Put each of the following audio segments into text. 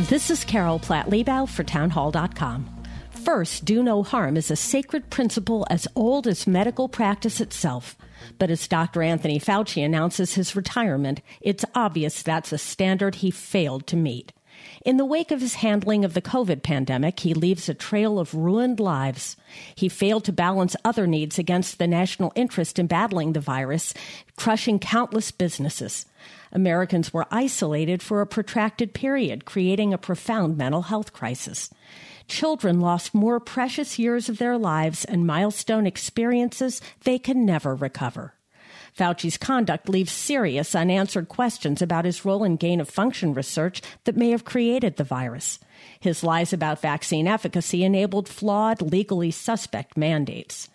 This is Carol Platt Liebau for Townhall.com. First, do no harm is a sacred principle as old as medical practice itself. But as Dr. Anthony Fauci announces his retirement, it's obvious that's a standard he failed to meet. In the wake of his handling of the COVID pandemic, he leaves a trail of ruined lives. He failed to balance other needs against the national interest in battling the virus, crushing countless businesses. Americans were isolated for a protracted period, creating a profound mental health crisis. Children lost more precious years of their lives and milestone experiences they can never recover. Fauci's conduct leaves serious unanswered questions about his role in gain of function research that may have created the virus. His lies about vaccine efficacy enabled flawed, legally suspect mandates.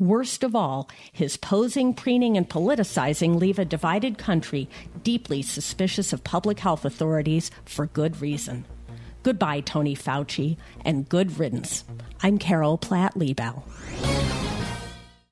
Worst of all, his posing, preening, and politicizing leave a divided country deeply suspicious of public health authorities for good reason. Goodbye, Tony Fauci, and good riddance. I'm Carol Platt Liebau.